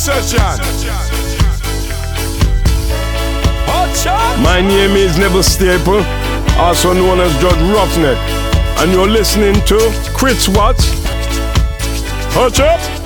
session. My name is Neville Staple, also known as Judge Roughneck, and you're listening to Chris Watts. Hutch up.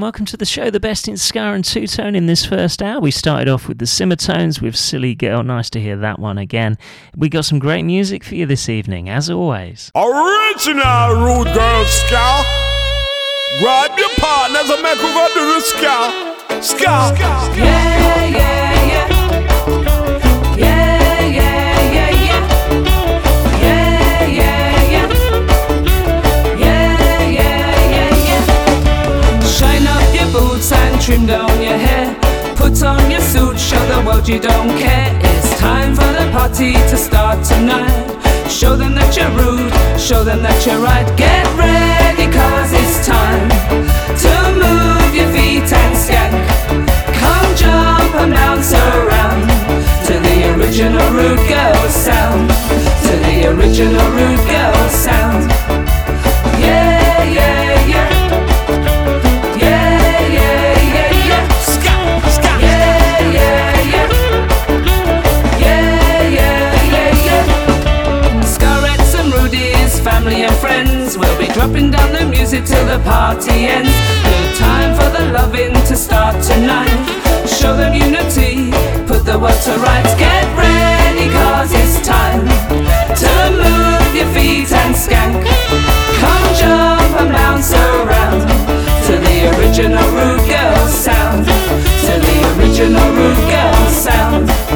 Welcome to the show, the best in ska and two tone in this first hour. We started off with the Simmertones with Silly Girl. Nice to hear that one again. We got some great music for you this evening, as always. Original Rude Girl Ska. Grab your partners and make we go do the Ska. Ska. Yeah, yeah, yeah. Trim down your hair. Put on your suit, show the world you don't care. It's time for the party to start tonight. Show them that you're rude, show them that you're right. Get ready, cause it's time to move your feet and skank. Come jump and bounce around to the original rude girl sound. To the original rude girl sound. Yeah, dropping down the music till the party ends. No time for the loving to start tonight. Show them unity, put the world to rights. Get ready, cause it's time to move your feet and skank. Come jump and bounce around to the original Rude Girl sound. To the original Rude Girl sound.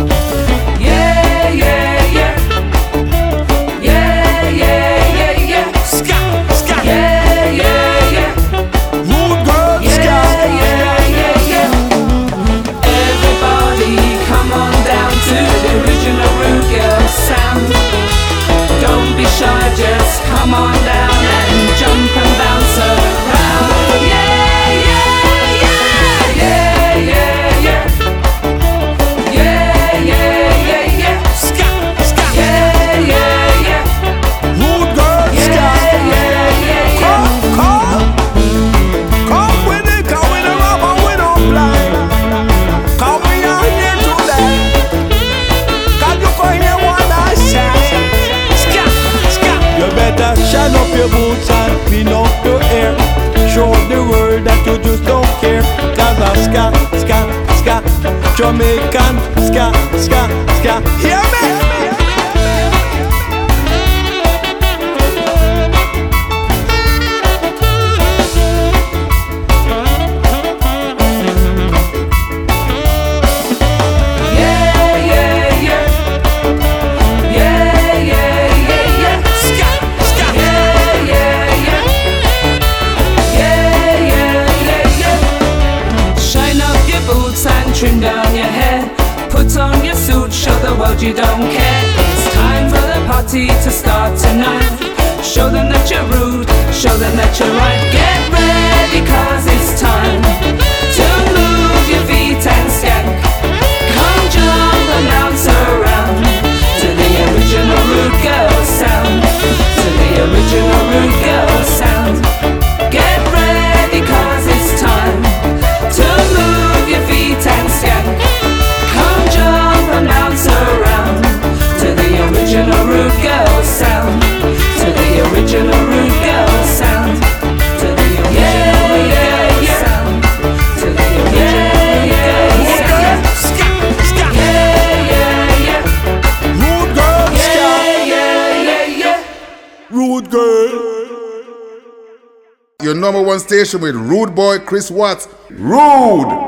me know your air. Show the world that you just don't care. Cause I'm ska, ska, ska. Jamaican, ska, ska, ska. Yeah! that you're right? number one station with Rude Boy Chris Watts. Rude!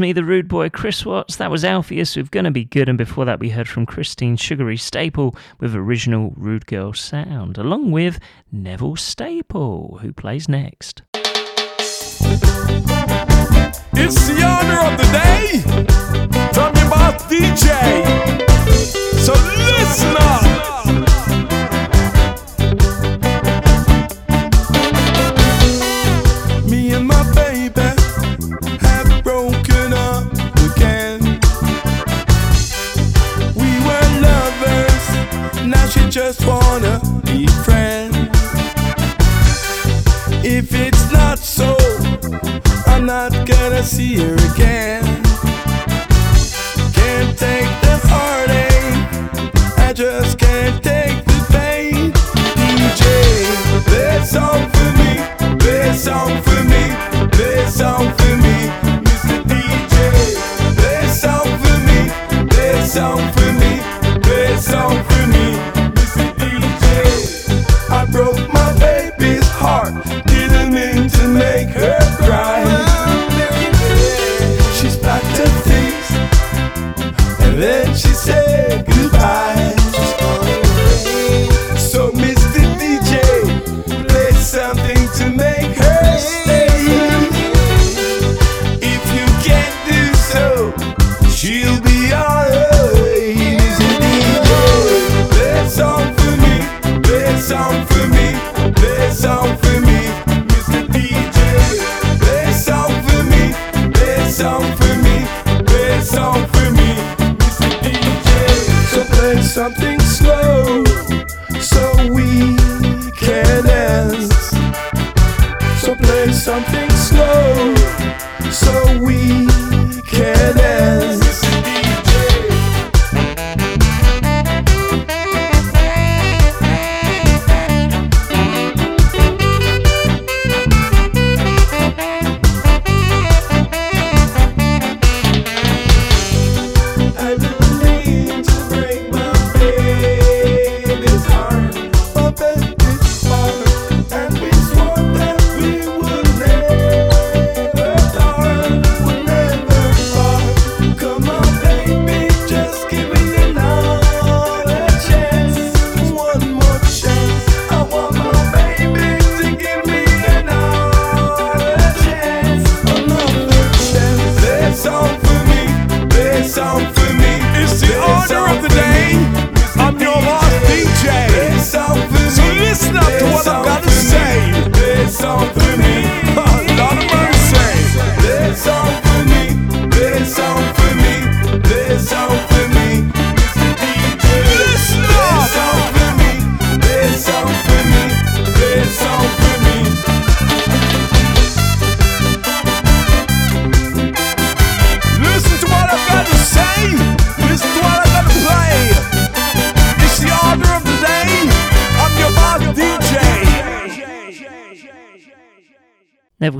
Me, the rude boy, Chris Watts. That was Alpheus with Gonna Be Good, and before that, we heard from Christine Sugary Staple with original Rude Girl sound, along with Neville Staple, who plays next. It's the honor of the day from your boss DJ. Wanna be friends. If it's not so, I'm not gonna see her again. Can't take the heartache, I just can't take the pain. DJ, play a song for me, play a song for me, play a song for me, Mr. DJ. Play a song for me, play a song for me,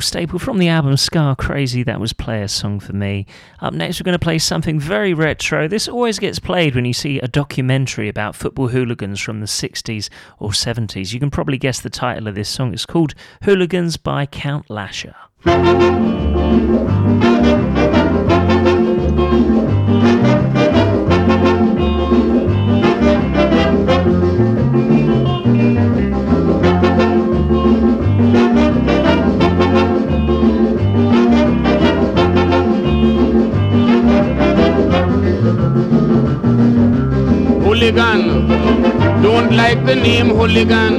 Neville Staple from the album Ska Crazy, that was Play a Song for Me. Up next, we're going to play something very retro. This always gets played when you see a documentary about football hooligans from the 60s or 70s. You can probably guess the title of this song. It's called Hooligans by Count Lasher. Hooligan, don't like the name hooligan.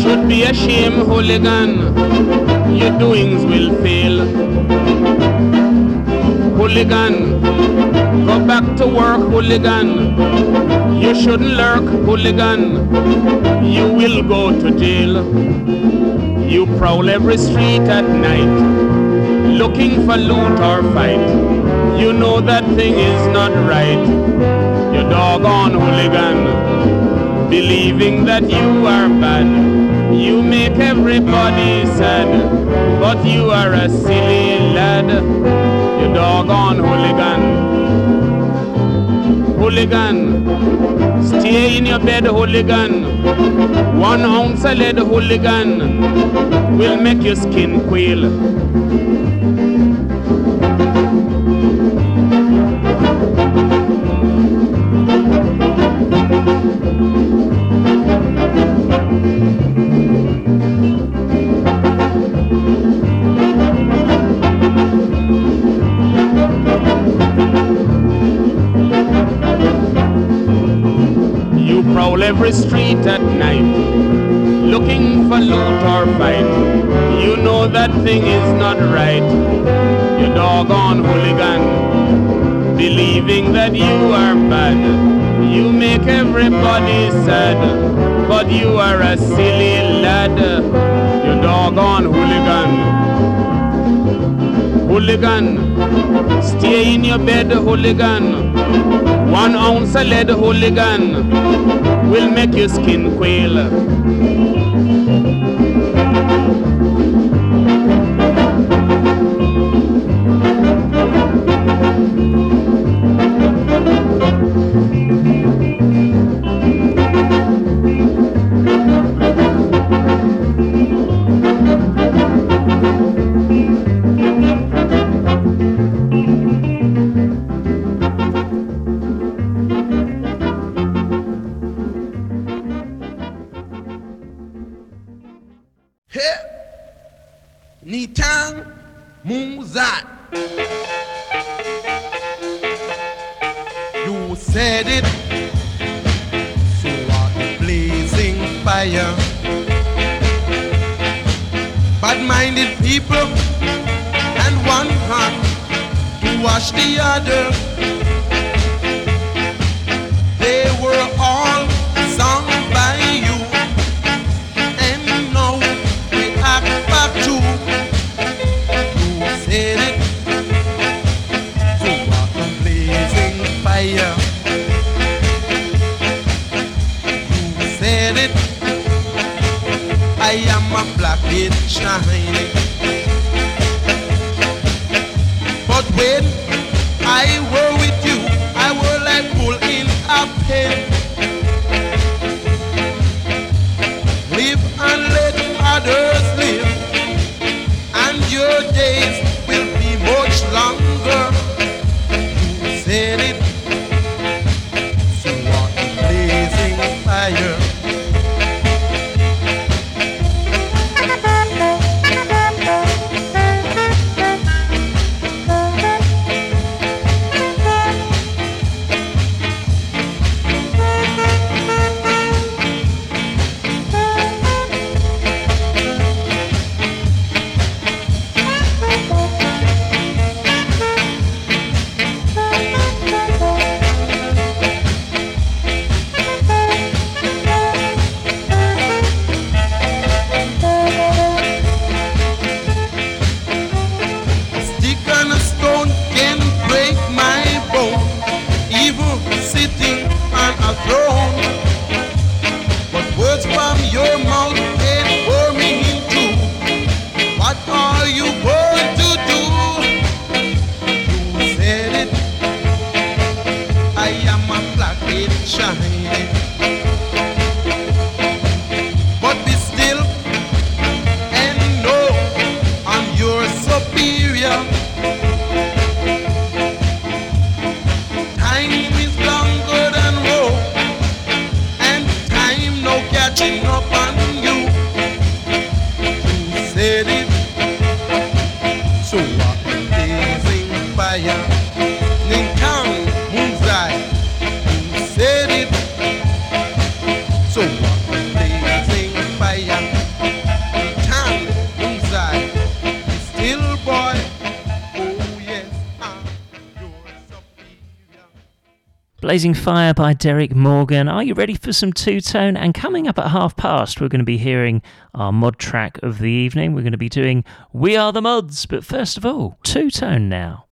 Should be ashamed, hooligan. Your doings will fail. Hooligan, go back to work, hooligan. You shouldn't lurk, hooligan. You will go to jail. You prowl every street at night, looking for loot or fight. You know that thing is not right. Doggone hooligan, believing that you are bad. You make everybody sad, but you are a silly lad. You doggone hooligan. Hooligan, stay in your bed, hooligan. One ounce of lead, hooligan, will make your skin quail. that thing is not right. You're doggone hooligan, believing that you are bad. You make everybody sad, but you are a silly lad. You're doggone hooligan. Hooligan, stay in your bed, hooligan. One ounce of lead, hooligan, will make your skin quail. Blazing Fire by Derrick Morgan. Are you ready for some two tone? And coming up at half past, we're going to be hearing our mod track of the evening. We're going to be doing We Are the Mods. But first of all, two tone now.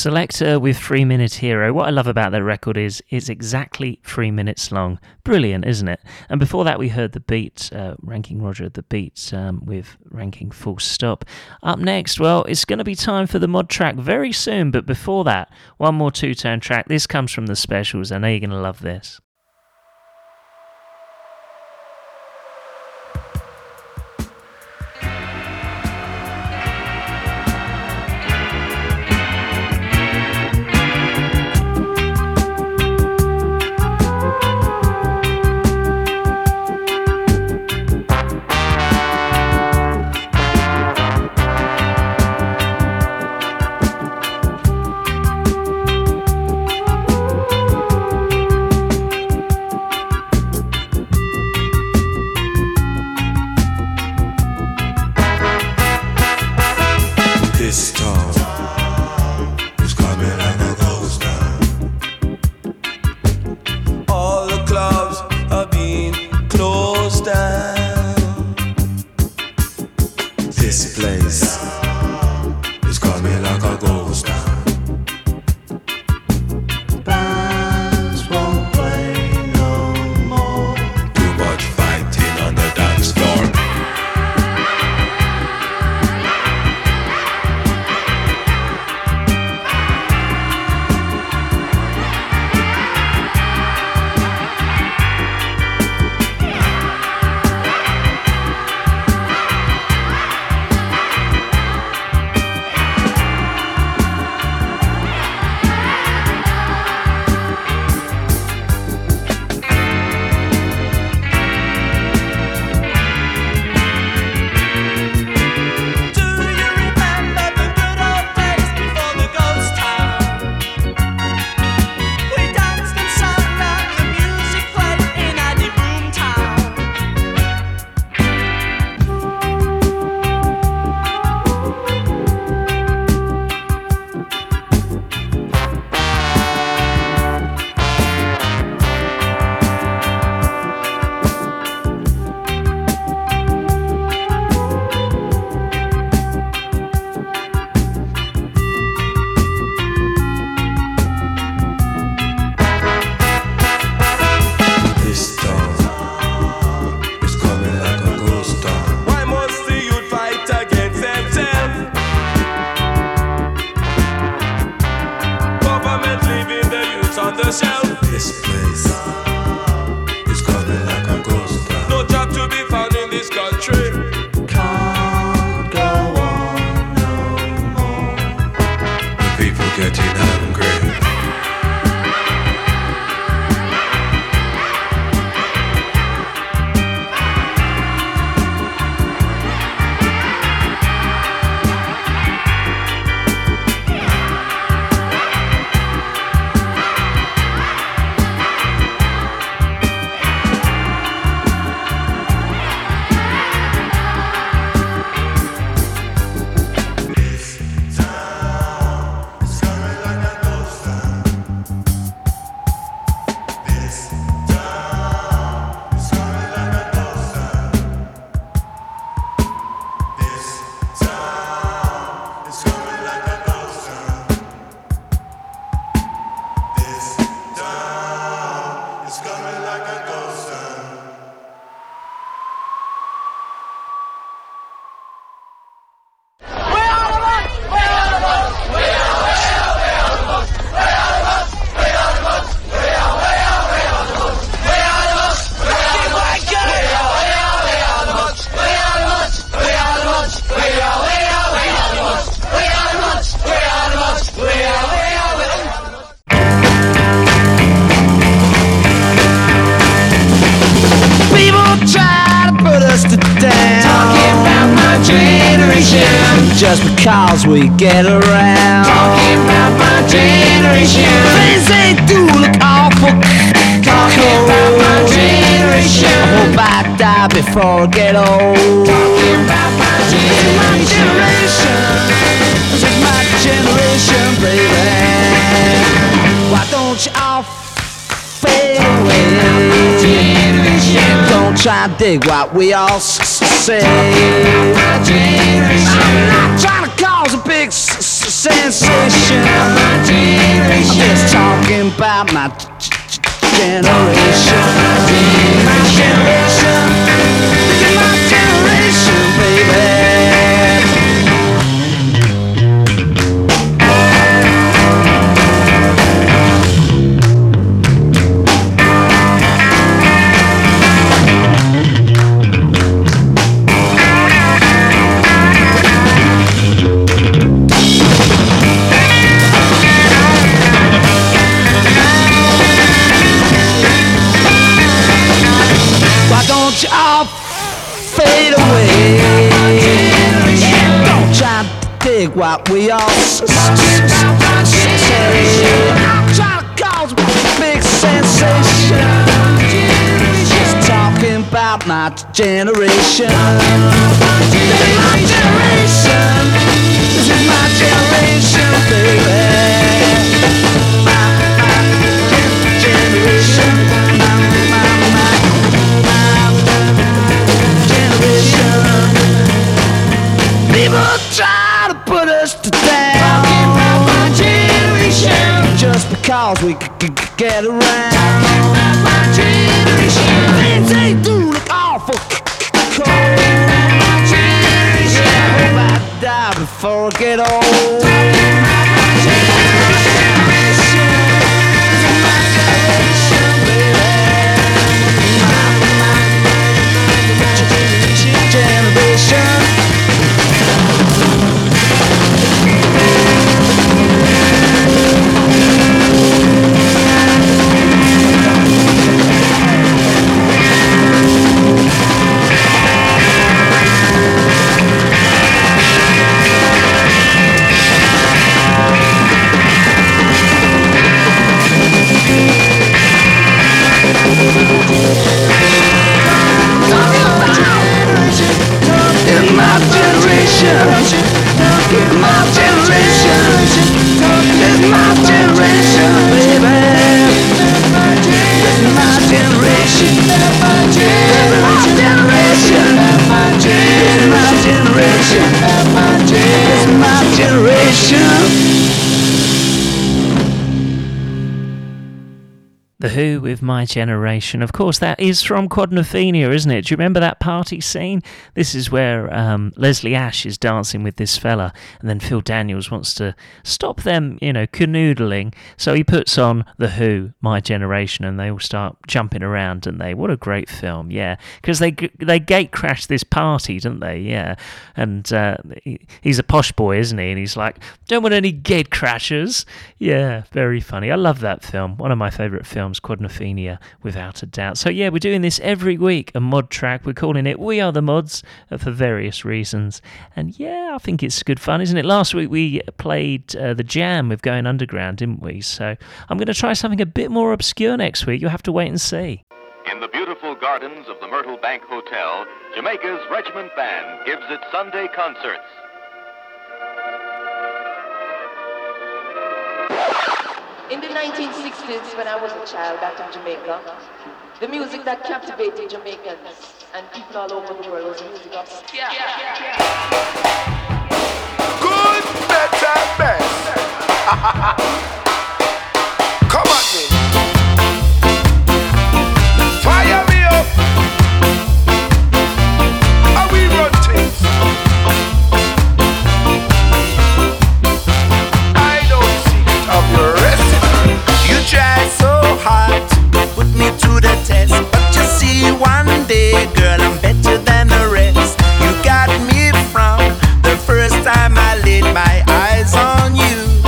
Selecter with Three Minute Hero. What I love about that record is it's exactly three minutes long. Brilliant, isn't it? And before that, we heard the beat, uh, Ranking Roger, the beats um, with Ranking Full Stop. Up next, well, it's going to be time for the mod track very soon, but before that, one more two tone track. This comes from the specials. I know you're going to love this. We get around. Talking about my generation. Things they do look awful. Talking about my generation. I hope I die before I get old. Talking about my generation. This is my generation, baby. Why don't you all fade away? Don't try to dig what we all say. I'm not trying to cause a big sensation. I'm just talking about my generation. What we all s- to cause big sensation. Just talking about my generation. My generation. This is my generation, baby. Generation. Of course, that is from Quadrophenia, isn't it? Do you remember that party scene? This is where um, Leslie Ash is dancing with this fella, and then Phil Daniels wants to stop them, you know, canoodling. So he puts on The Who, My Generation, and they all start jumping around, and they? What a great film, yeah. Because they they gate crash this party, don't they? Yeah. And uh, he, he's a posh boy, isn't he? And he's like, don't want any gate crashers. Yeah, very funny. I love that film. One of my favourite films, Quadrophenia, without a doubt. So, yeah, we're doing this every week, a mod track. We're calling it We Are the Mods uh, for various reasons. And yeah, I think it's good fun, isn't it? Last week we played uh, The Jam with Going Underground, didn't we? So, I'm going to try something a bit more obscure next week. You'll have to wait and see. In the beautiful gardens of the Myrtle Bank Hotel, Jamaica's Regiment Band gives its Sunday concerts. In the 1960s, when I was a child back in Jamaica, the music that captivated Jamaicans and people all over the world was the music of ska. Good, better, best. to put me to the test, but you see one day, girl, I'm better than the rest. You got me from the first time I laid my eyes on you.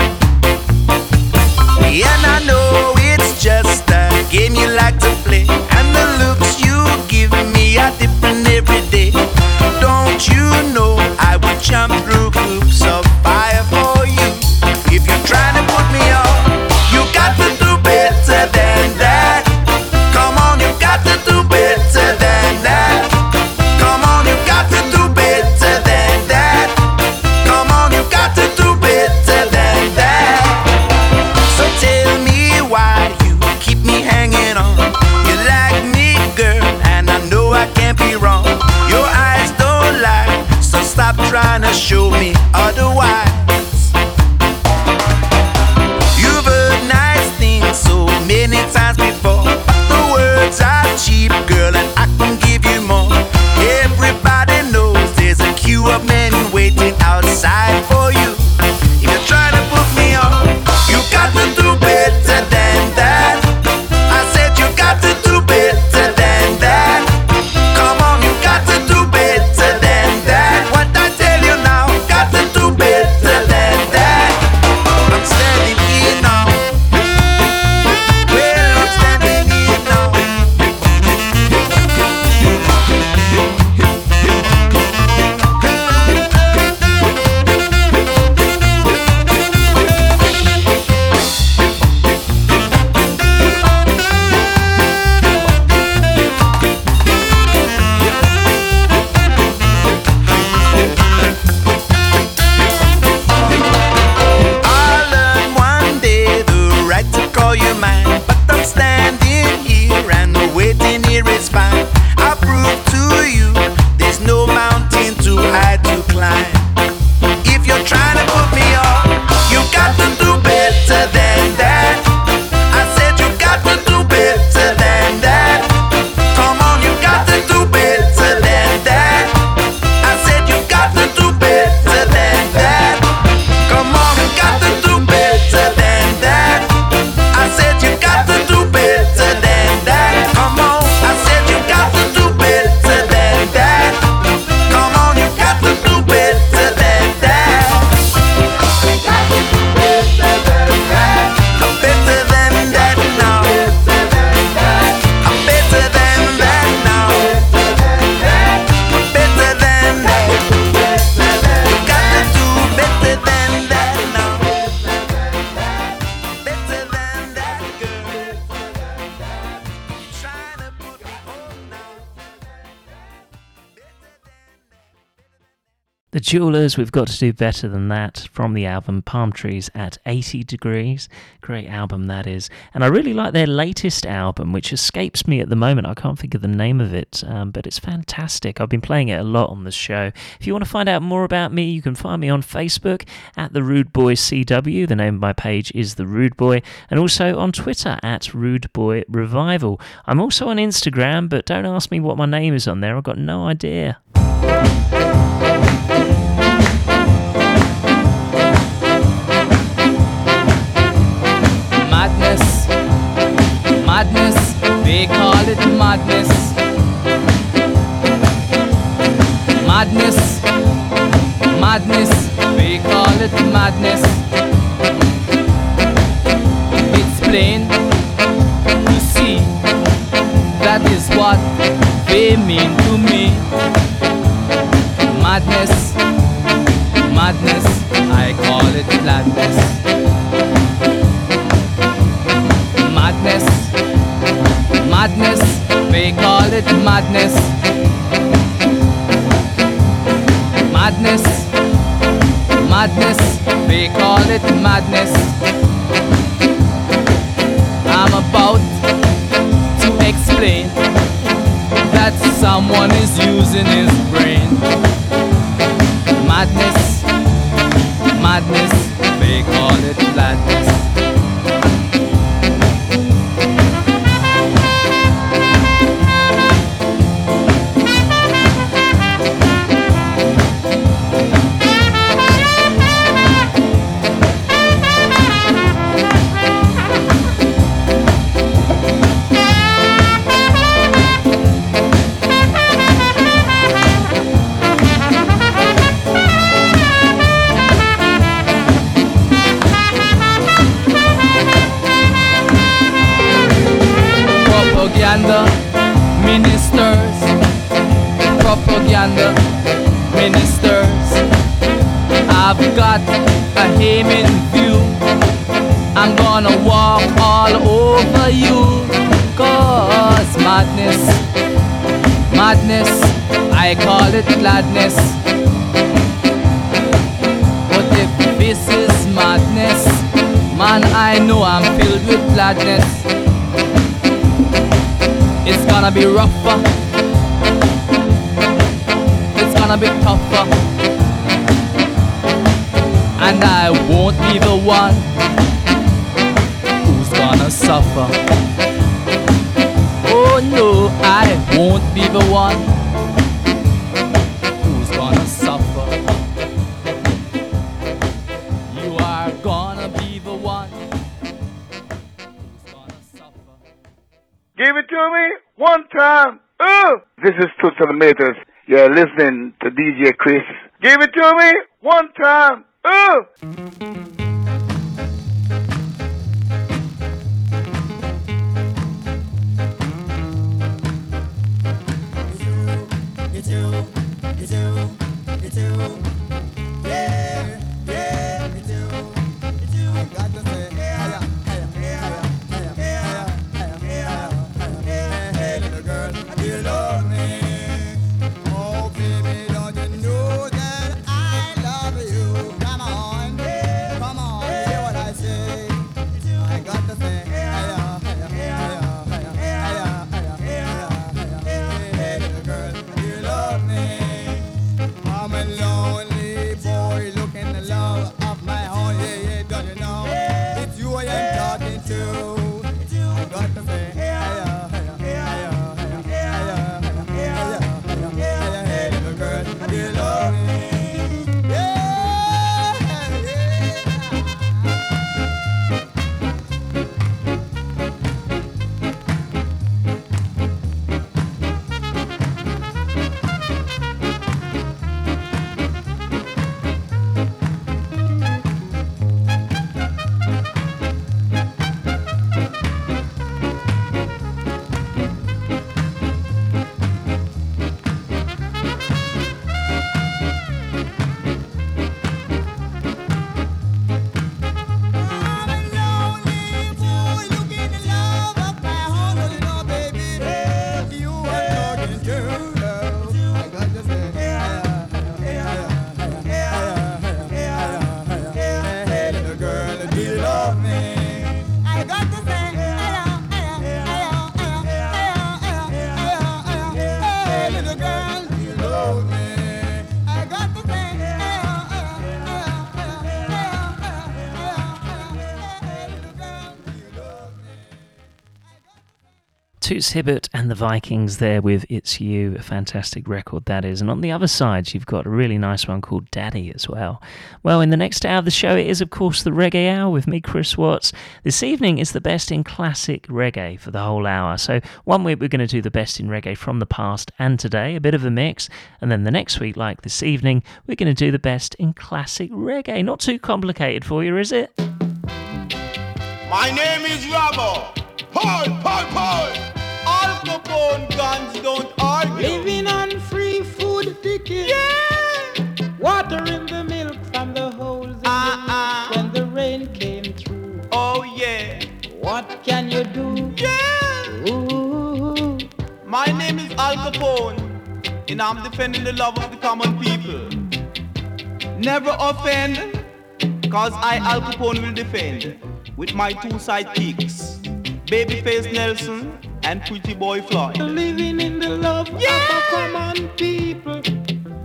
And I know it's just a game you like to play, and the looks you give me are different every day. Don't you know I would jump through hoops of show me. How to Jewelers, we've got to do better than that from the album Palm Trees at 80 Degrees. Great album that is. And I really like their latest album, which escapes me at the moment. I can't think of the name of it, um, but it's fantastic. I've been playing it a lot on the show. If you want to find out more about me, you can find me on Facebook at The Rude Boy CW. The name of my page is The Rude Boy. And also on Twitter at Rude Boy Revival. I'm also on Instagram, but don't ask me what my name is on there. I've got no idea. Madness, madness, they call it madness. Madness, madness, they call it madness. It's plain to see that is what they mean to me. Madness, madness, I call it gladness. Madness, they call it madness. Madness, madness, they call it madness. I'm about to explain that someone is using his brain. Madness, madness, they call it gladness. Propaganda ministers. I've got a aim in view. I'm gonna walk all over you. Cause madness, madness, I call it gladness. But if this is madness, man, I know I'm filled with gladness. It's gonna be rougher. It's gonna be tougher. And I won't be the one who's gonna suffer. Oh no, I won't be the one who's gonna suffer. You are gonna be the one. Who's gonna suffer? Give it to me one time. Uh. This is Toots of the Maytals. You're listening to DJ Chris. Give it to me one time. Uh. It's you, it's you, it's you. Yeah, yeah, Toots Hibbert and the Vikings there with It's You, a fantastic record that is. And on the other side, you've got a really nice one called Daddy as well. Well, in the next hour of the show, it is, of course, the Reggae Hour with me, Chris Watts. This evening is the best in classic reggae for the whole hour. So, one week we're going to do the best in reggae from the past and today, a bit of a mix. And then the next week, like this evening, we're going to do the best in classic reggae. Not too complicated for you, is it? My name is Robbo. Paul, Paul, Paul. Al Capone guns don't argue. Living on free food ticket. Yeah. Water in the milk from the holes in Uh-uh. the when the rain came through. Oh yeah. What can you do? Yeah. Ooh. My name is Al Capone, and I'm defending the love of the common people. Never offend, cause I, Al Capone, will defend with my two sidekicks, Babyface Nelson and Pretty Boy Floyd. Living in the love of a common people.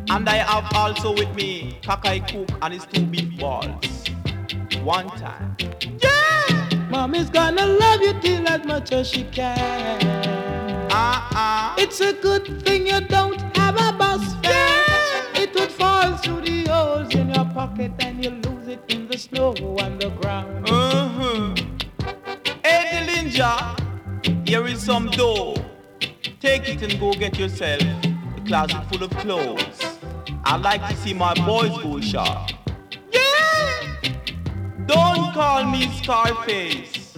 And I have also with me Kakai Cook and his two big balls. One time. Yeah! Mommy's gonna love you till as much as she can. Uh-uh. It's a good thing you don't have a bus fare. Yeah. It would fall through the holes in your pocket and you lose it in the snow on the ground. Uh-huh. Hey, here is some dough. Take it and go get yourself a closet full of clothes. I'd like to see my boys go shop. Yeah! Don't call me Scarface.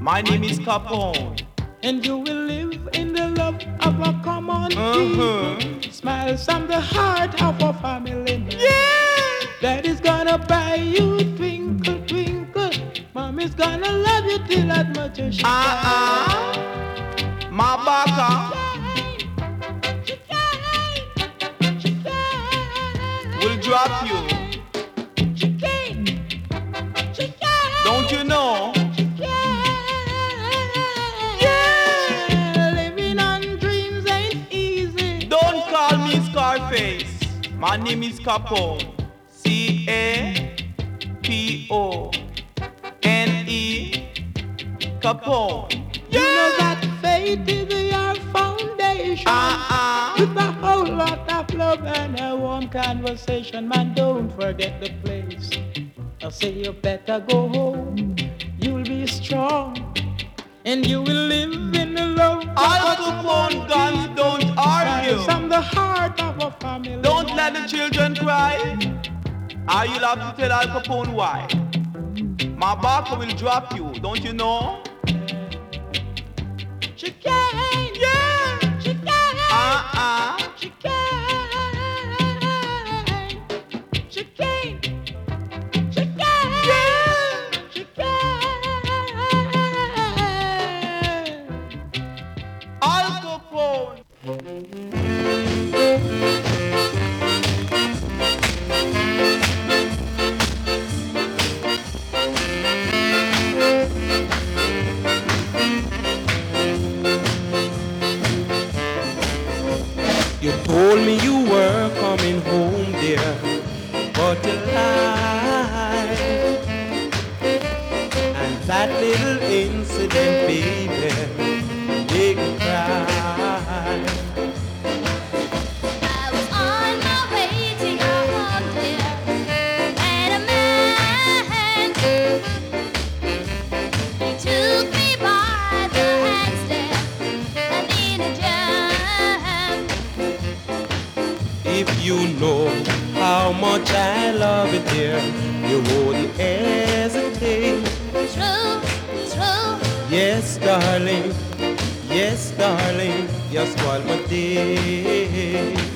My name is Capone. And you will live in the love of a common Uh-huh. people. Smiles from the heart of a family man. Yeah! That is gonna buy you. Mommy's gonna love you till as much as she ah, ah. Uh-uh. My baka will drop you. Don't you know? Yeah, living on dreams ain't easy. Don't call me Scarface. My name is Capone. C A P O Capone. You know that faith is your foundation. Uh-uh. With a whole lot of love and a warm conversation, man, don't forget the place. I say you better go home. You'll be strong, and you will live in the love. Al Capone guns don't argue. From the heart of a family. Don't let the children cry. Or you'll have to tell Al Capone why. My baka will drop you, don't you know? She can't. Yeah. She can't. Uh-uh. She coming home, dear, you lied. And that little incident, baby, made me cry. You wouldn't hesitate. True, true. Yes, darling. Yes, darling. You spoiled my day.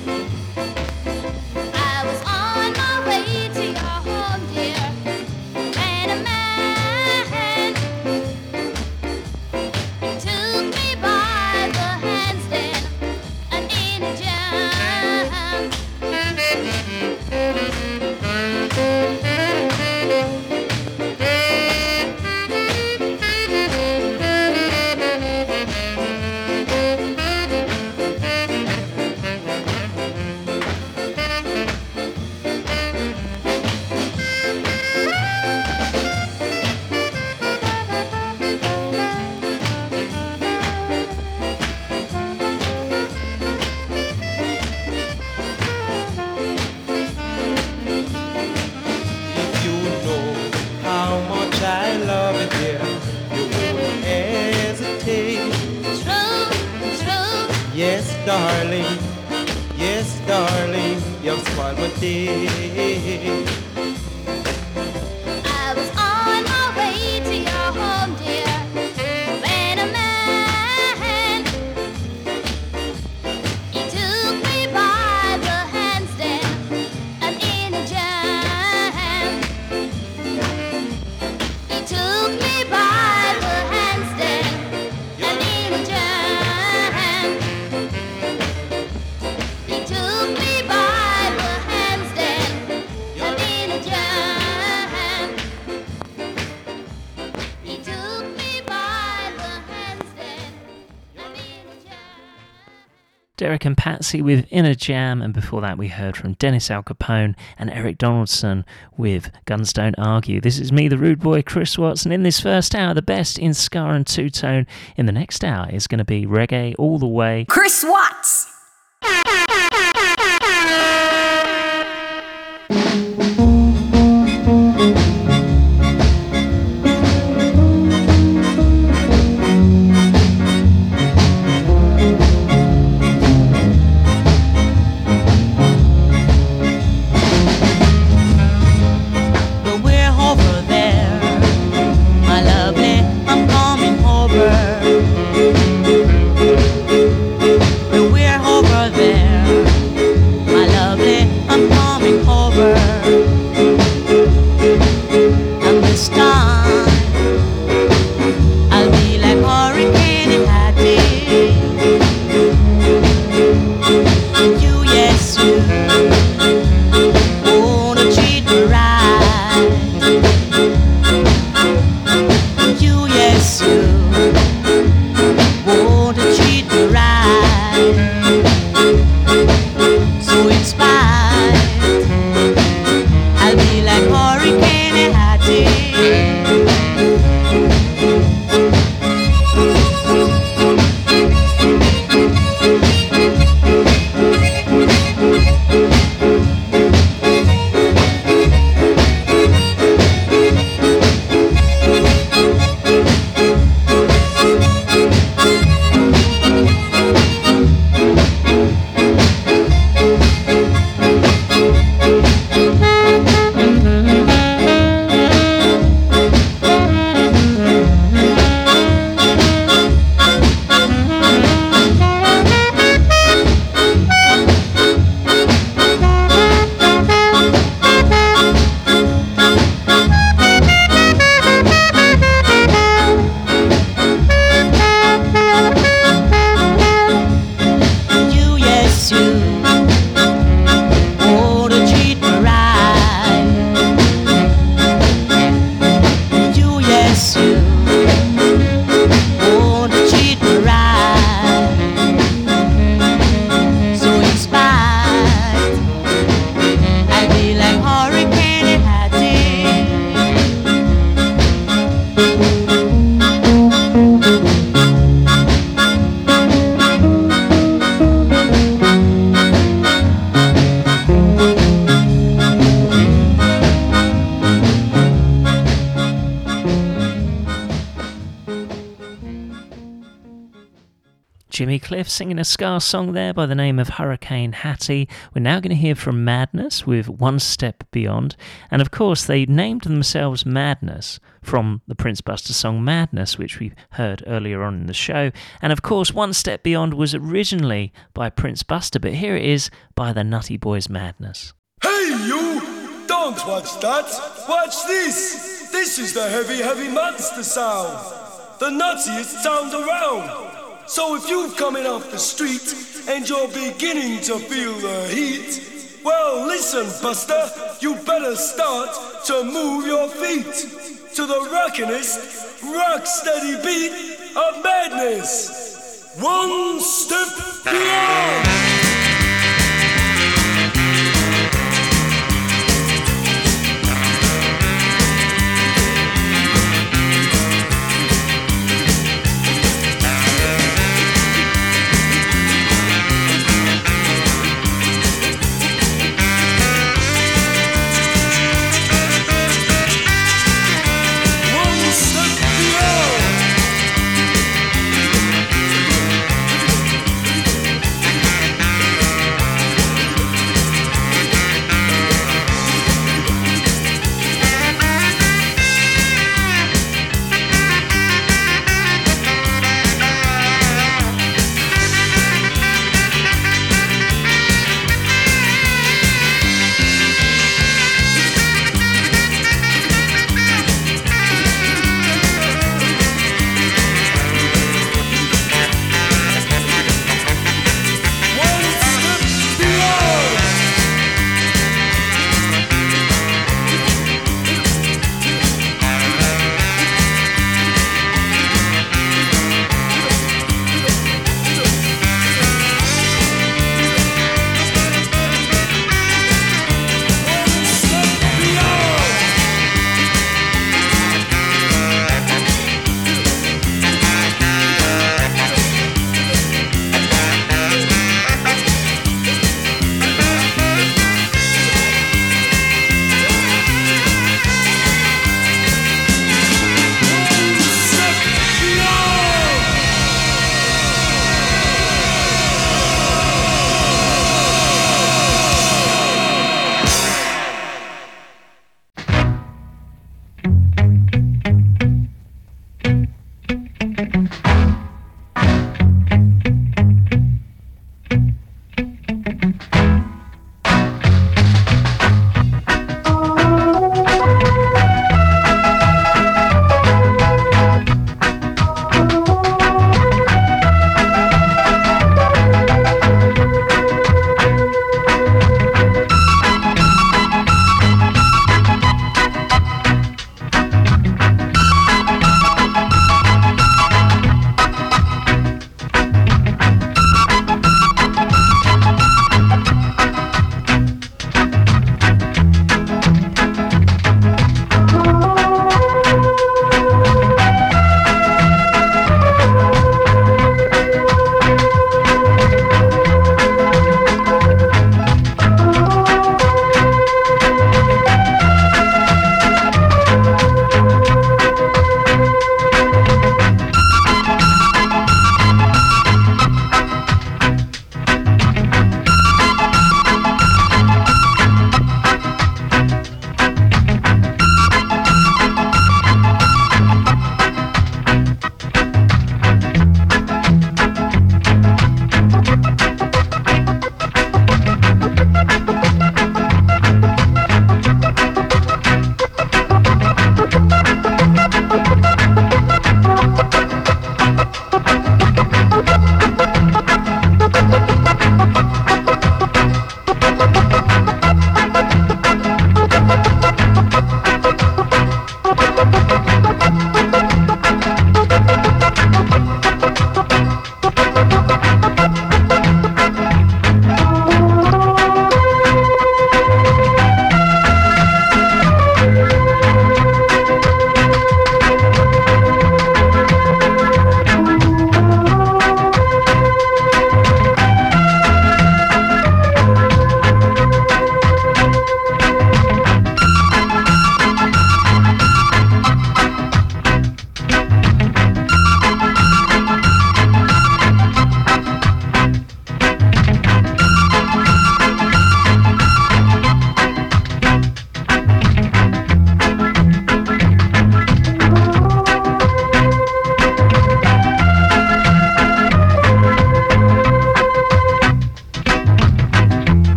Yes, darling. Yes, darling. You've spoiled my day. Derrick and Patsy with Inner Jam, and before that we heard from Dennis Alcapone and Eric Donaldson with Guns Don't Argue. This is me, the rude boy, Chris Watson. In this first hour, the best in ska and two tone. In the next hour is going to be reggae all the way. Chris Watts. Ska song there by the name of Hurricane Hattie. We're now going to hear from Madness with One Step Beyond. And of course, they named themselves Madness from the Prince Buster song Madness, which we heard earlier on in the show. And of course, One Step Beyond was originally by Prince Buster, but here it is by the Nutty Boys Madness. Hey, you! Don't watch that! Watch this! This is the heavy, heavy monster sound! The nuttiest sound around! So if you're coming off the street and you're beginning to feel the heat, well, listen, Buster, you better start to move your feet to the rockinest, rock steady beat of madness. One step beyond!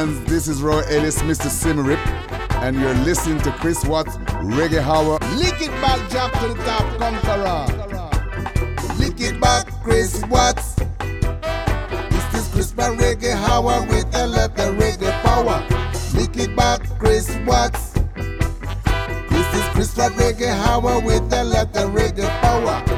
fans. This is Roy Ellis, Mr. Symarip, and you're listening to Chris Watts Reggae Hour. Lick it back, jump to the top, conqueror. Lick it back, Chris Watts. This is Chris Watts Reggae Hour with a lot of reggae power. Lick it back, Chris Watts. This is Chris Watts Reggae Hour with a lot of reggae power.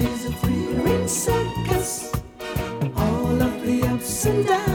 Is a free circus, all of the ups and downs.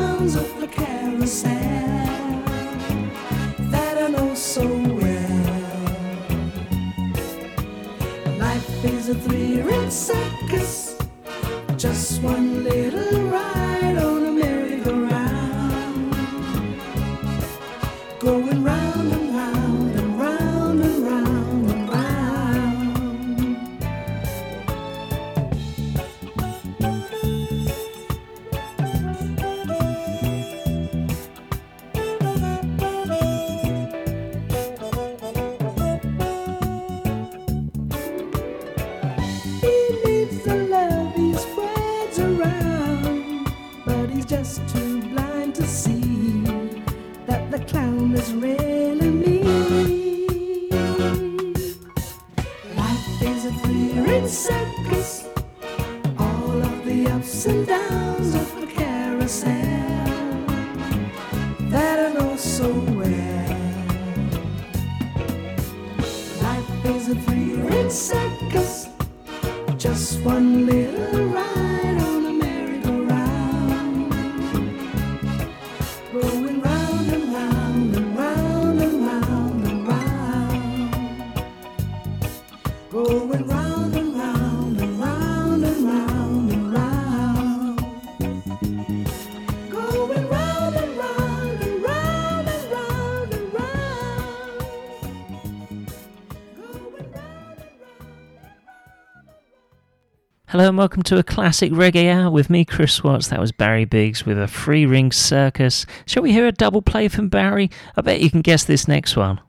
Hello and welcome to a classic reggae hour with me, Chris Watts. That was Barry Biggs with a free ring circus. Shall we hear a double play from Barry? I bet you can guess this next one.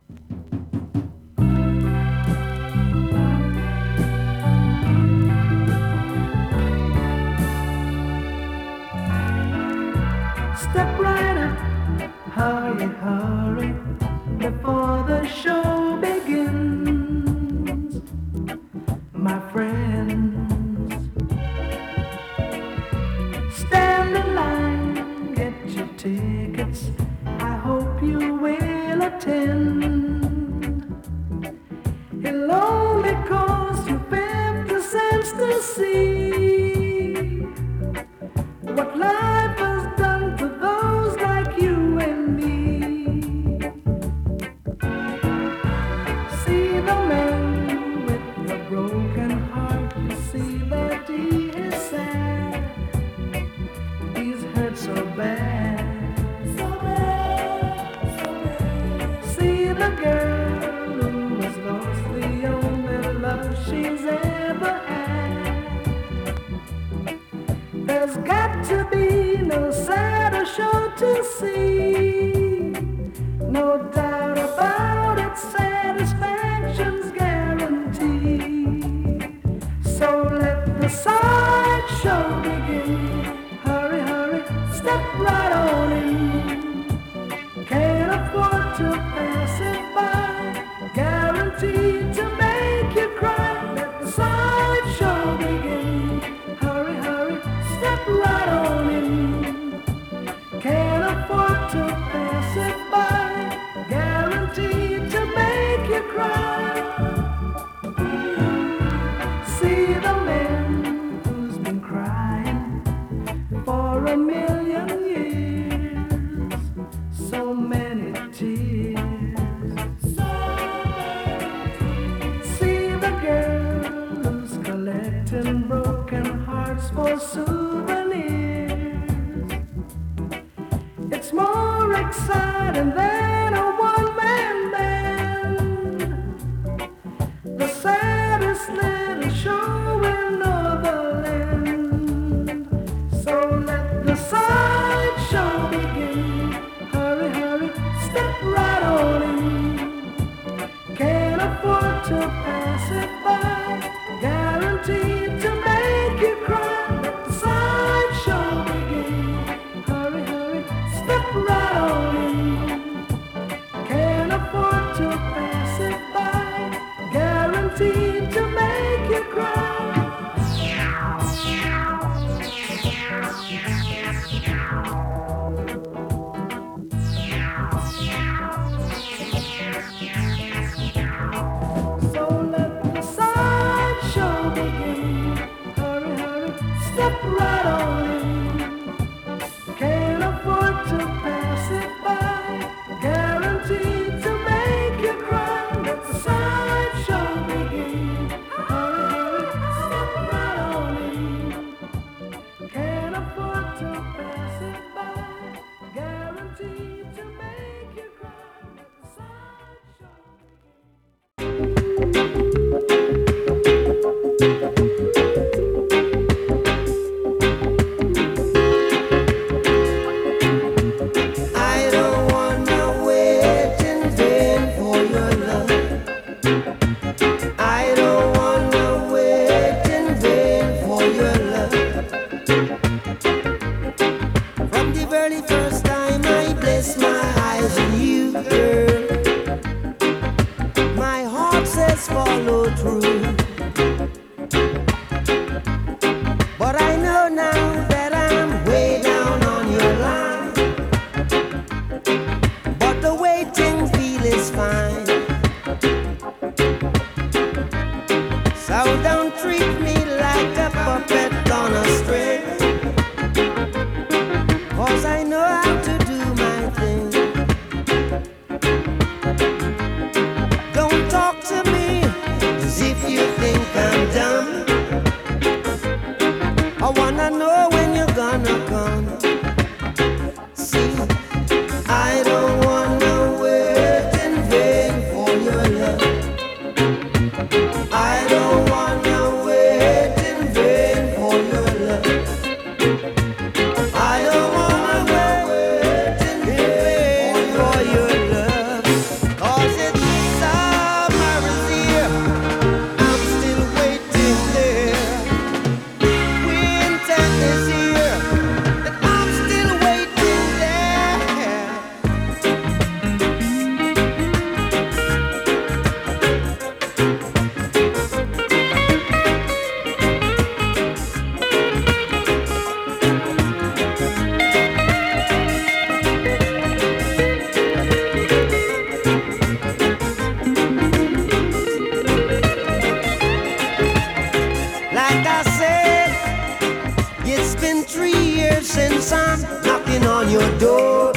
three years since I'm knocking on your door,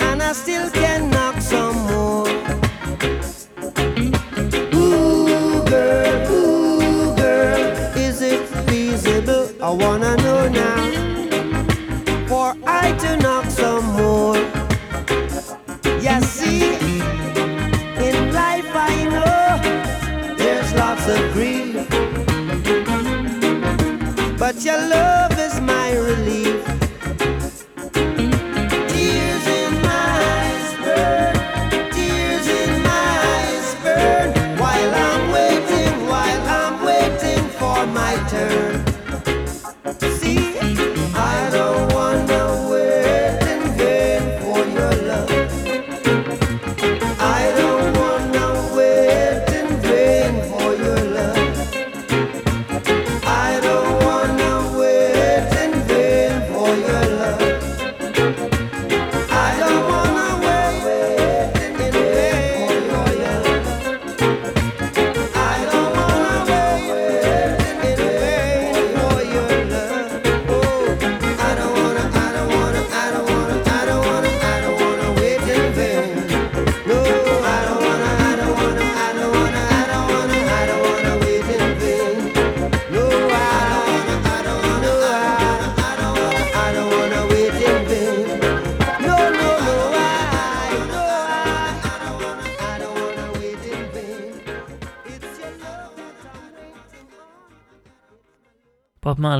and I still.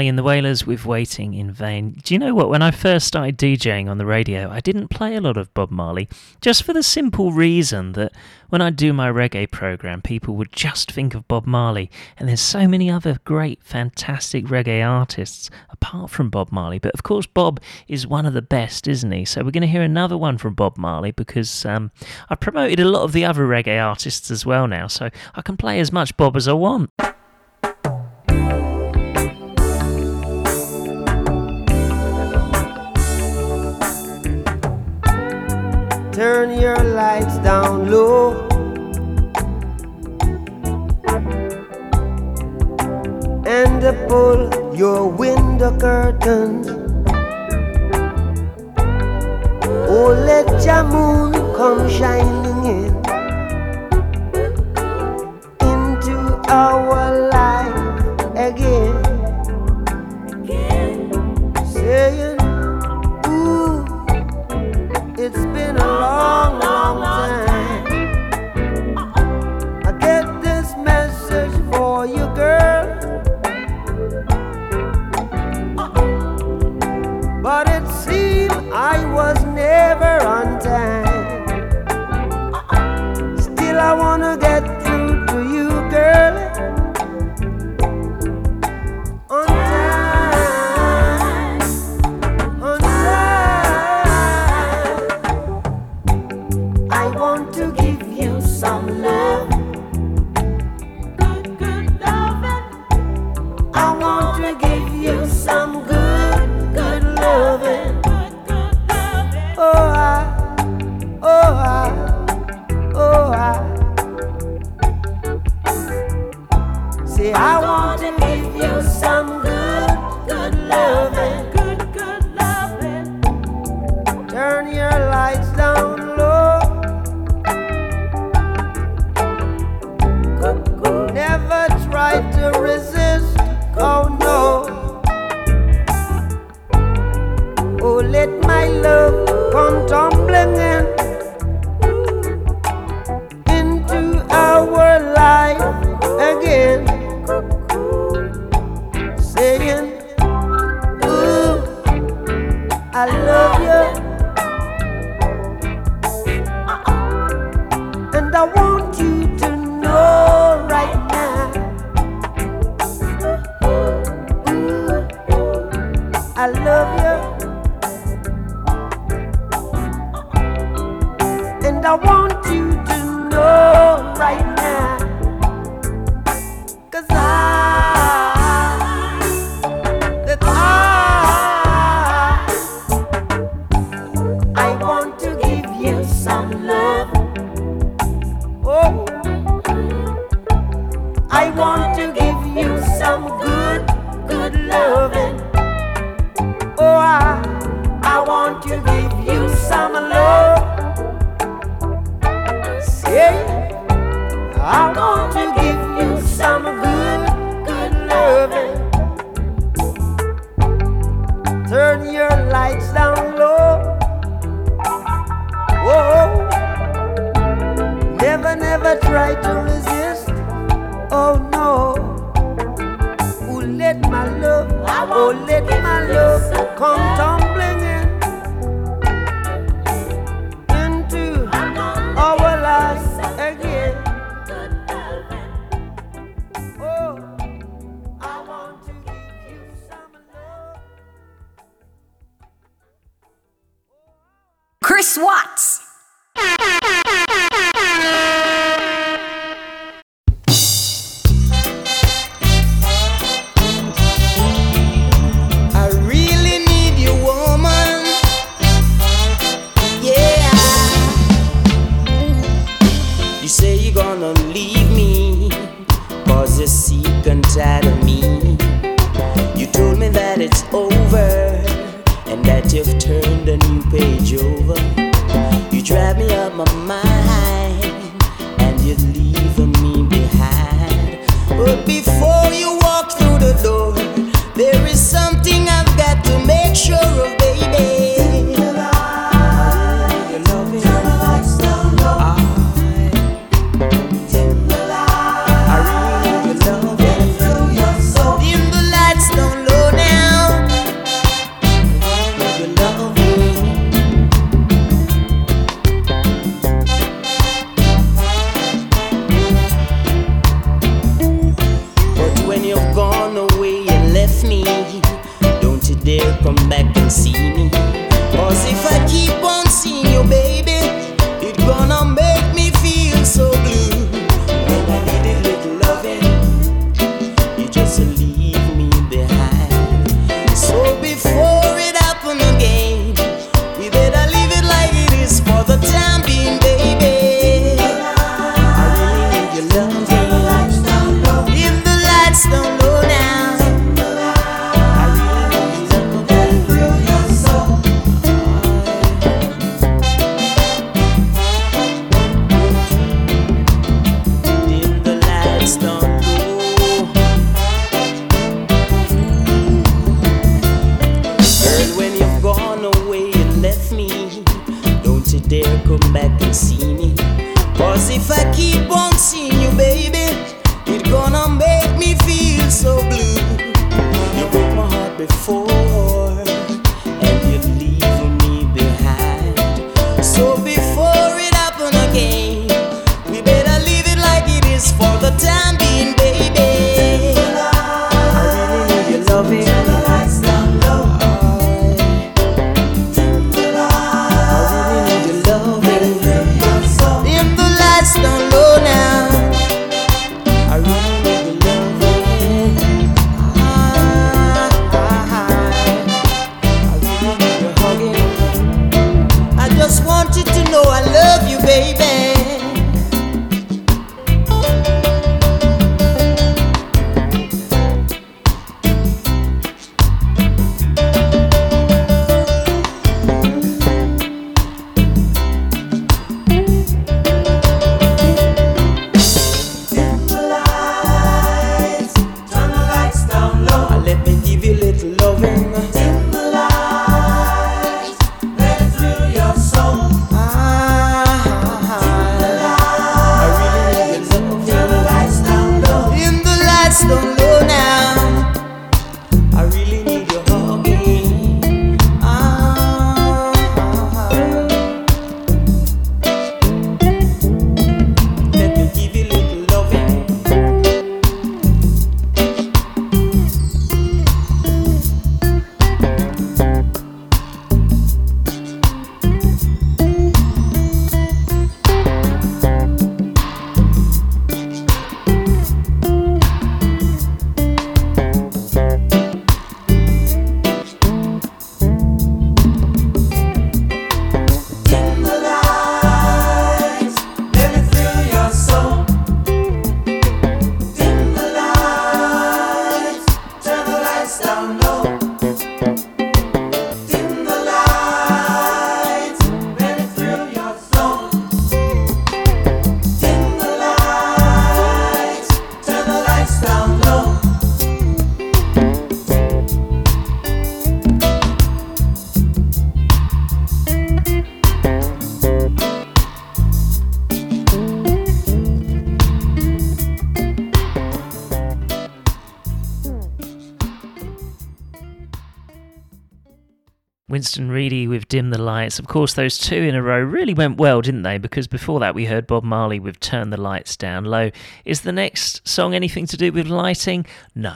In and the Wailers with Waiting in Vain. Do you know what? When I first started DJing on the radio, I didn't play a lot of Bob Marley just for the simple reason that when I do my reggae program, people would just think of Bob Marley. And there's so many other great, fantastic reggae artists apart from Bob Marley. But of course, Bob is one of the best, isn't he? So we're going to hear another one from Bob Marley because um, I've promoted a lot of the other reggae artists as well now. So I can play as much Bob as I want. turn your lights down low. And pull your window curtains. Oh, let your moon come shining in into our life. I was never on time. Turn your lights down. Winston Reedy with Dim the Lights. Of course, those two in a row really went well, didn't they? Because before that, we heard Bob Marley with Turn the Lights Down Low. Is the next song anything to do with lighting? No.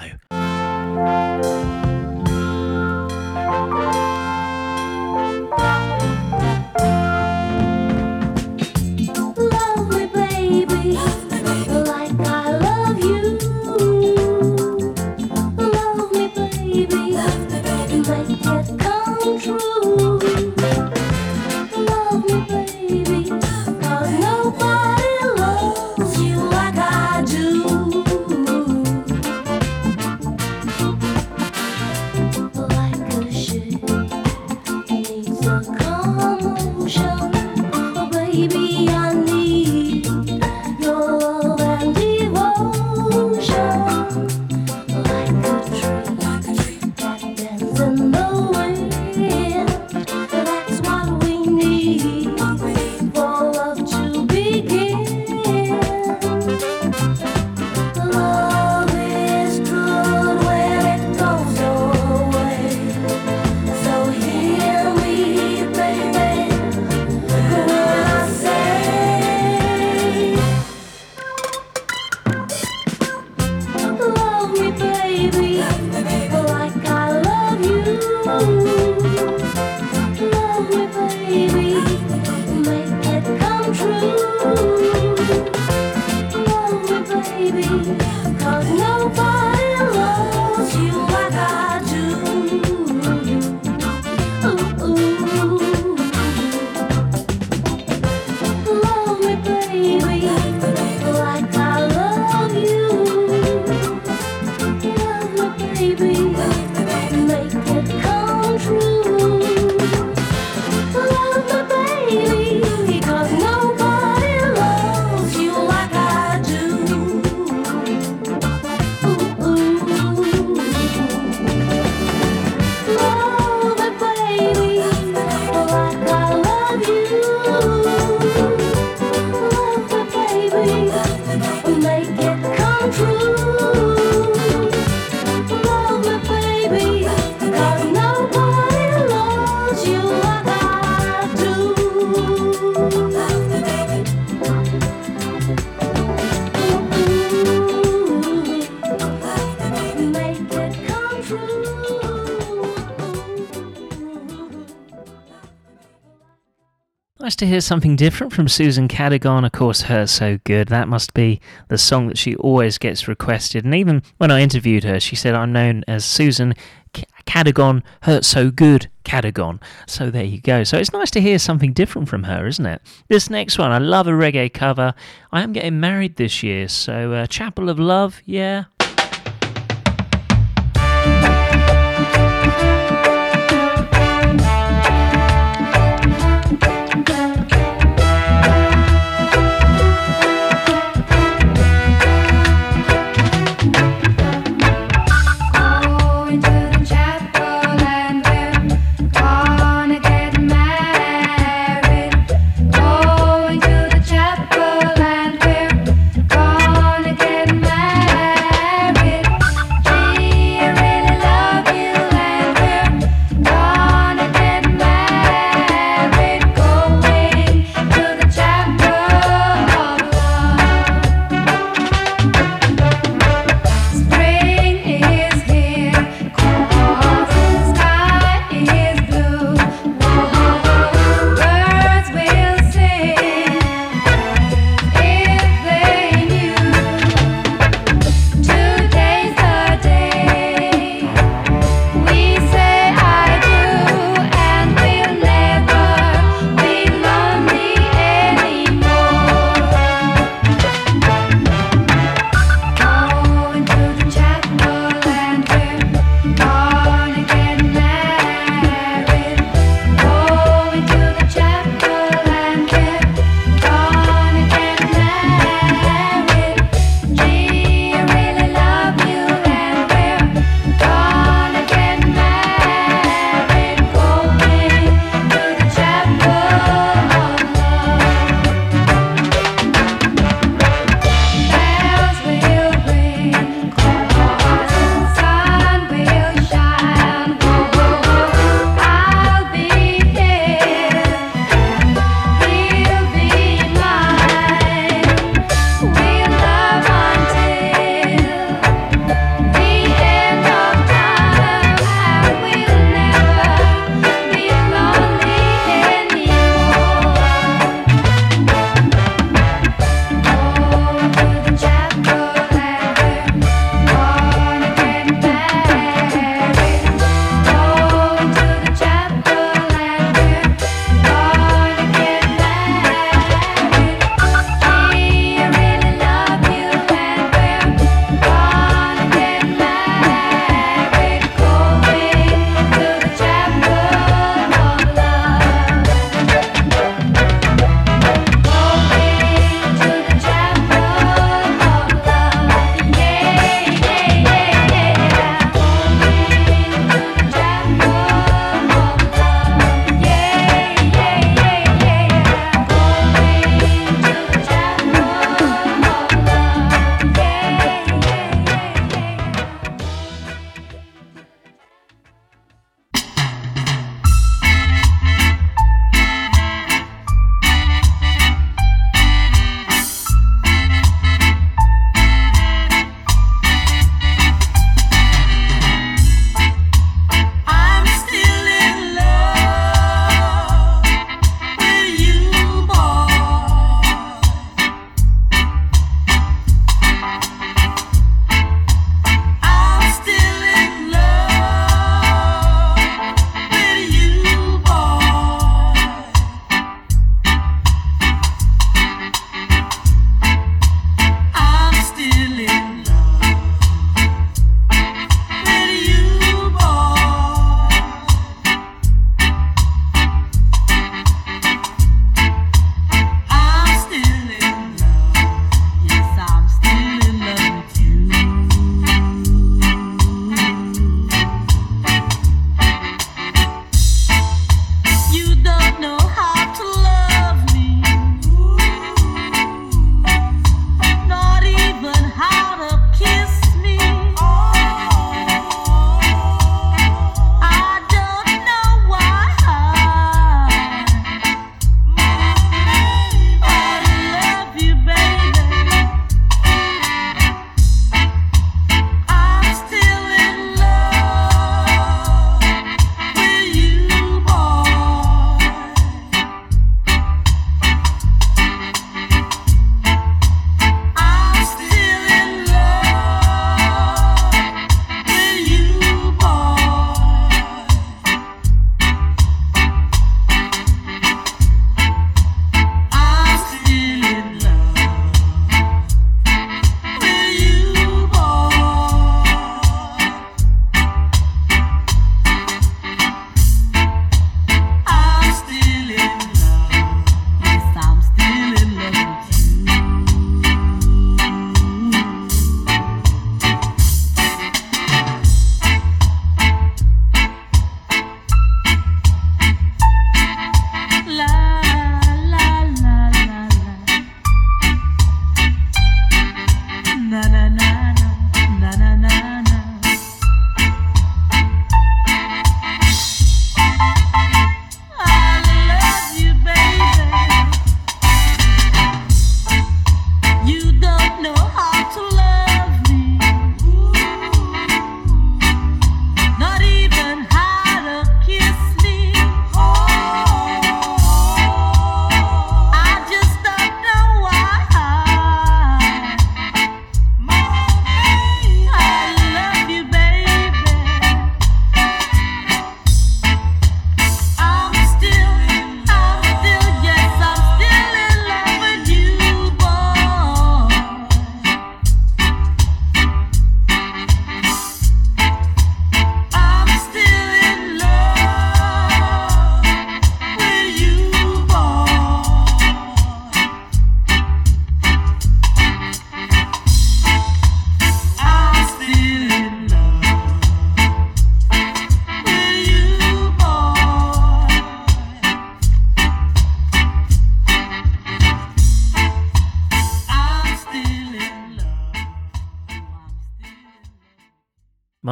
Hear something different from Susan Cadogan. Of course, Hurt So Good. That must be the song that she always gets requested. And even when I interviewed her, she said, I'm known as Susan Cadogan, hurt so good Cadogan. So there you go. So it's nice to hear something different from her, isn't it? This next one, I love a reggae cover. I am getting married this year. So, uh, Chapel of Love, yeah.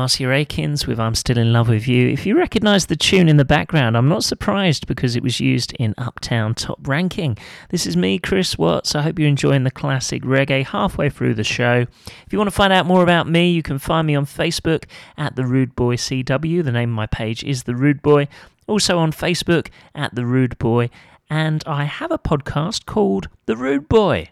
Marcia Aitken with I'm Still in Love with You. If you recognize the tune in the background, I'm not surprised because it was used in Uptown Top Ranking. This is me, Chris Watts. I hope you're enjoying the classic reggae halfway through the show. If you want to find out more about me, you can find me on Facebook at The Rude Boy CW. The name of my page is The Rude Boy. Also on Facebook at The Rude Boy. And I have a podcast called The Rude Boy.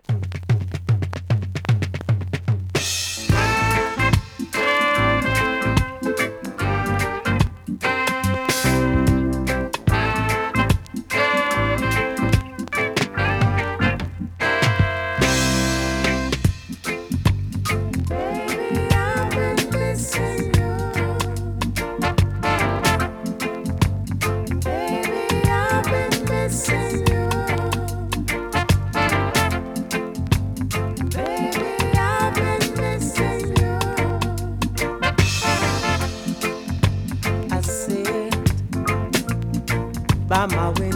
find my way.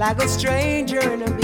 like a stranger in a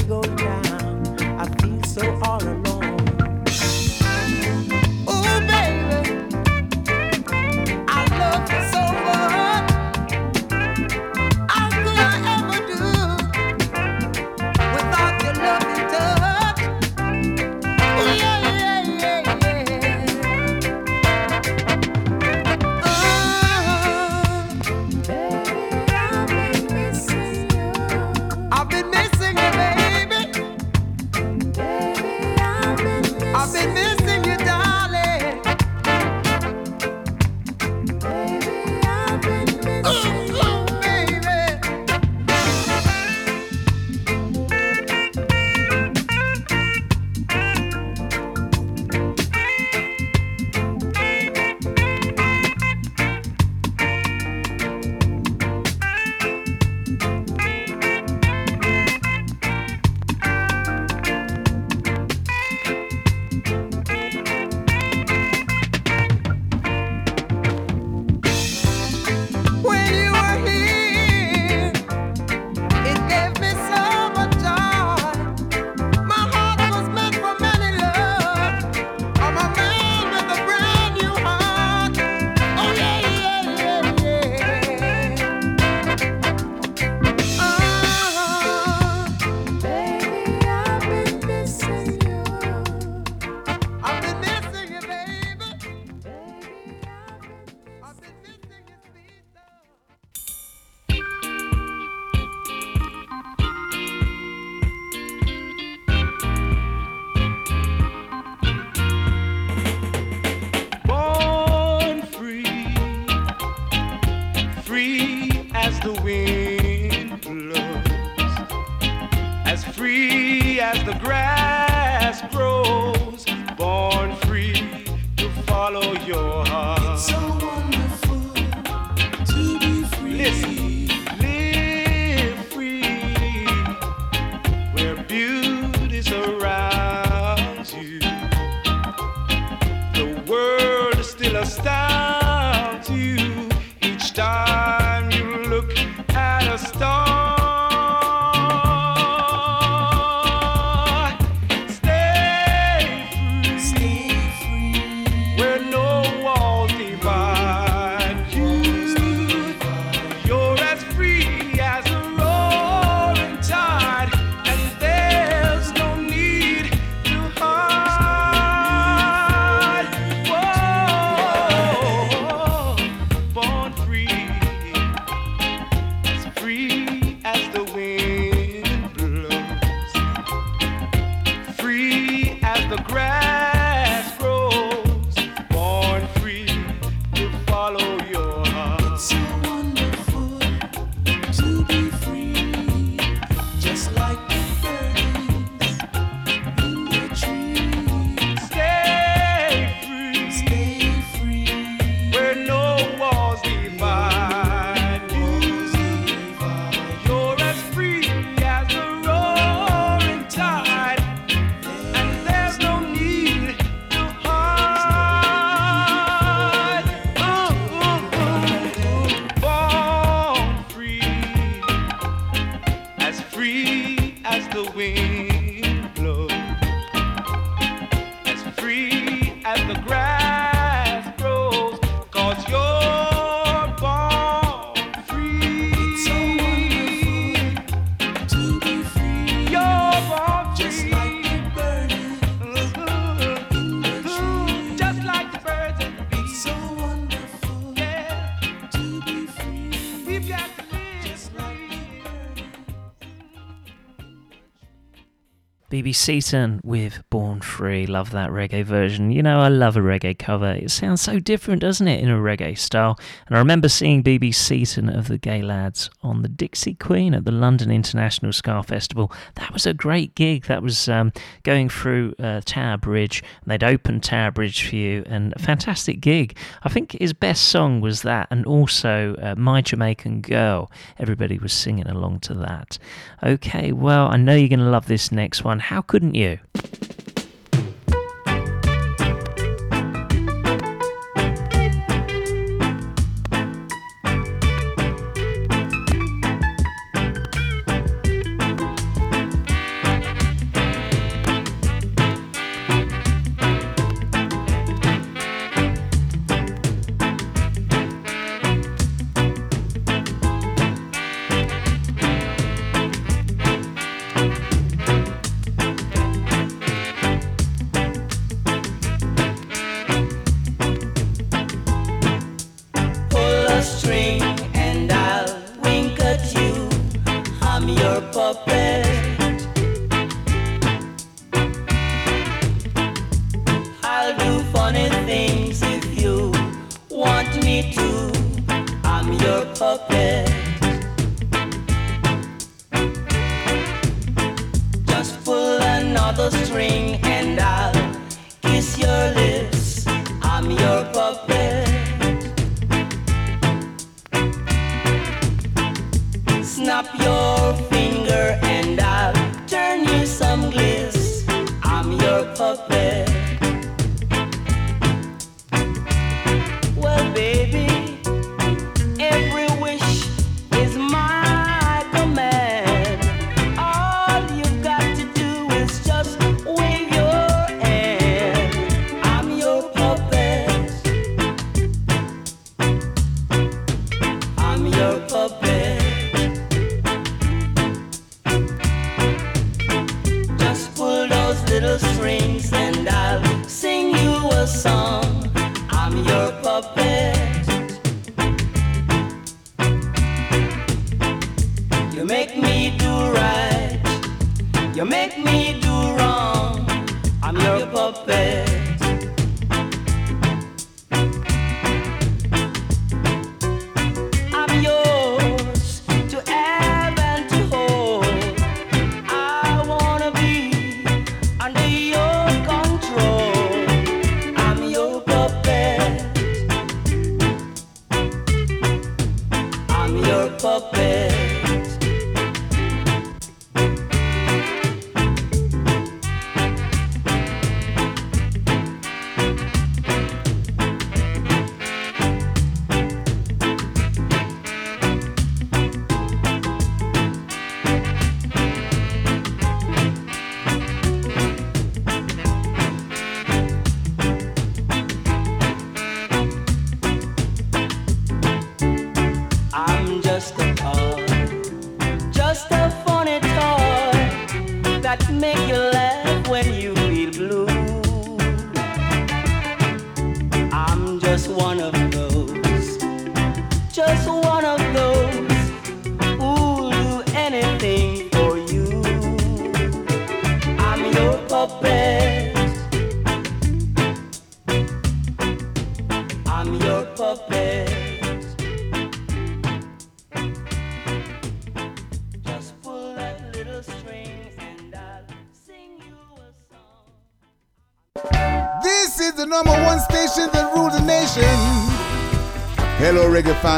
Seaton with Born Free. Love that reggae version. You know, I love a reggae cover. It sounds so different, doesn't it, in a reggae style? And I remember seeing BB Seaton of the Gaylads on the Dixie Queen at the London International Ska Festival. That was a great gig. That was um, going through uh, Tower Bridge. They'd opened Tower Bridge for you, and a fantastic gig. I think his best song was that, and also uh, My Jamaican Girl. Everybody was singing along to that. Okay, well, I know you're going to love this next one. How couldn't you?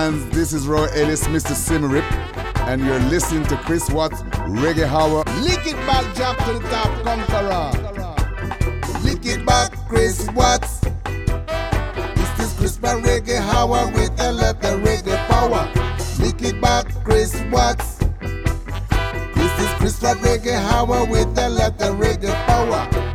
Fans. This is Roy Ellis, Mr. Symarip, and you're listening to Chris Watts Reggae Hour. Lick it back, jump to the top, conqueror. Lick it back, Chris Watts. This is Chris by Reggae Hour with a lot of reggae power. Lick it back, Chris Watts. This is Chris by Reggae Hour with a lot of reggae power.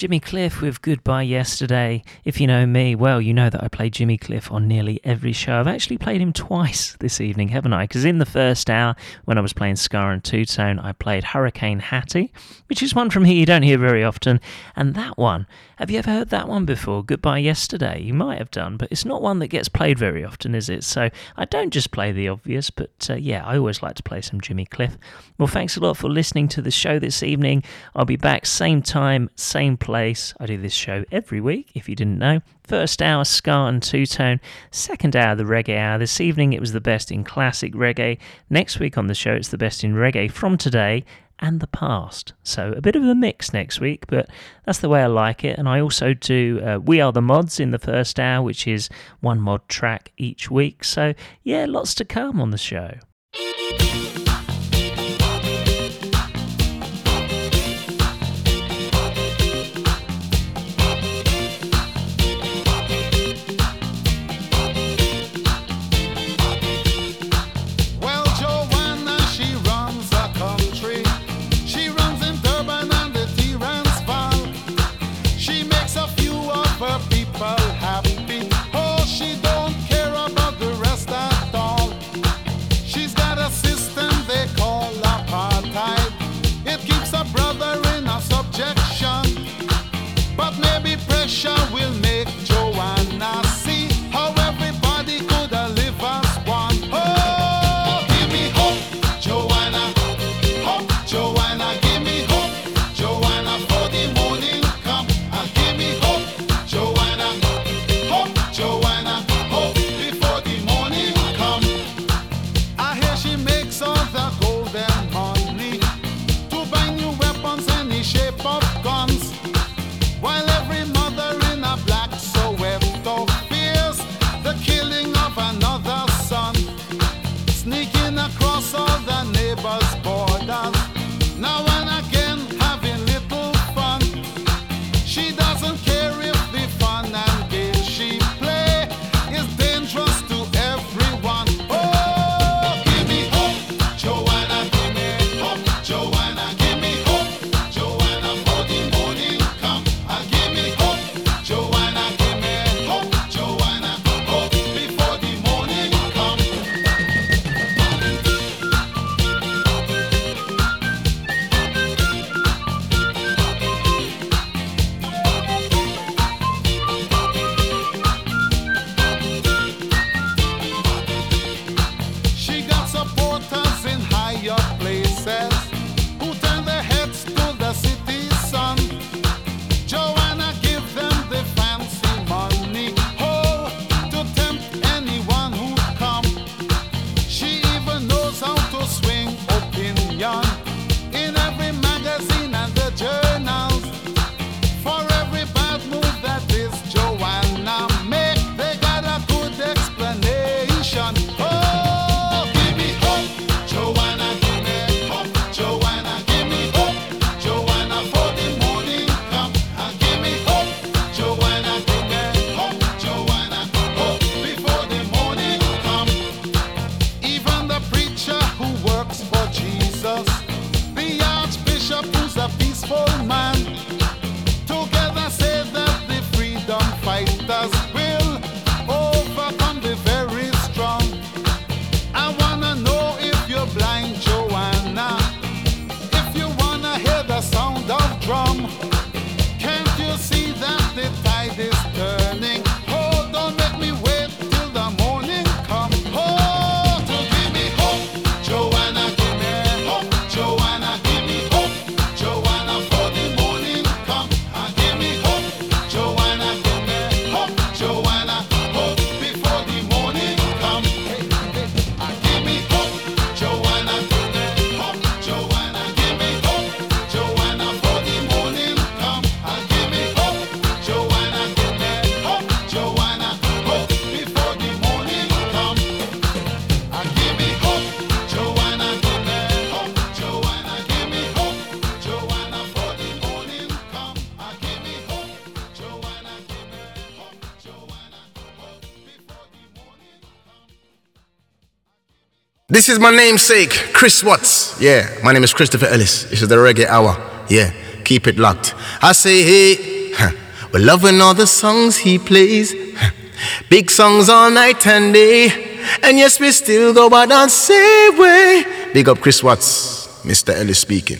Jimmy Cliff with Goodbye Yesterday. If you know me, well, you know that I play Jimmy Cliff on nearly every show. I've actually played him twice this evening, haven't I? Because in the first hour, when I was playing ska and Two Tone, I played Hurricane Hattie, which is one from here you don't hear very often. And that one, have you ever heard that one before? Goodbye Yesterday? You might have done, but it's not one that gets played very often, is it? So I don't just play the obvious, but uh, yeah, I always like to play some Jimmy Cliff. Well, thanks a lot for listening to the show this evening. I'll be back same time, same place place. I do this show every week, if you didn't know. First hour, ska and Two Tone. Second hour, the Reggae Hour. This evening, it was the best in classic reggae. Next week on the show, it's the best in reggae from today and the past. So a bit of a mix next week, but that's the way I like it. And I also do uh, We Are the Mods in the first hour, which is one mod track each week. So yeah, lots to come on the show. This is my namesake, Chris Watts. Yeah, my name is Christopher Ellis. This is the Reggae Hour. Yeah, keep it locked. I say, hey, huh, we're loving all the songs he plays. Big songs all night and day. And yes, we still go by the same way. Big up Chris Watts, Mr. Ellis speaking.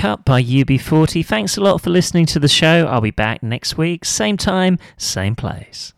Cup by UB40. Thanks a lot for listening to the show. I'll be back next week, same time, same place.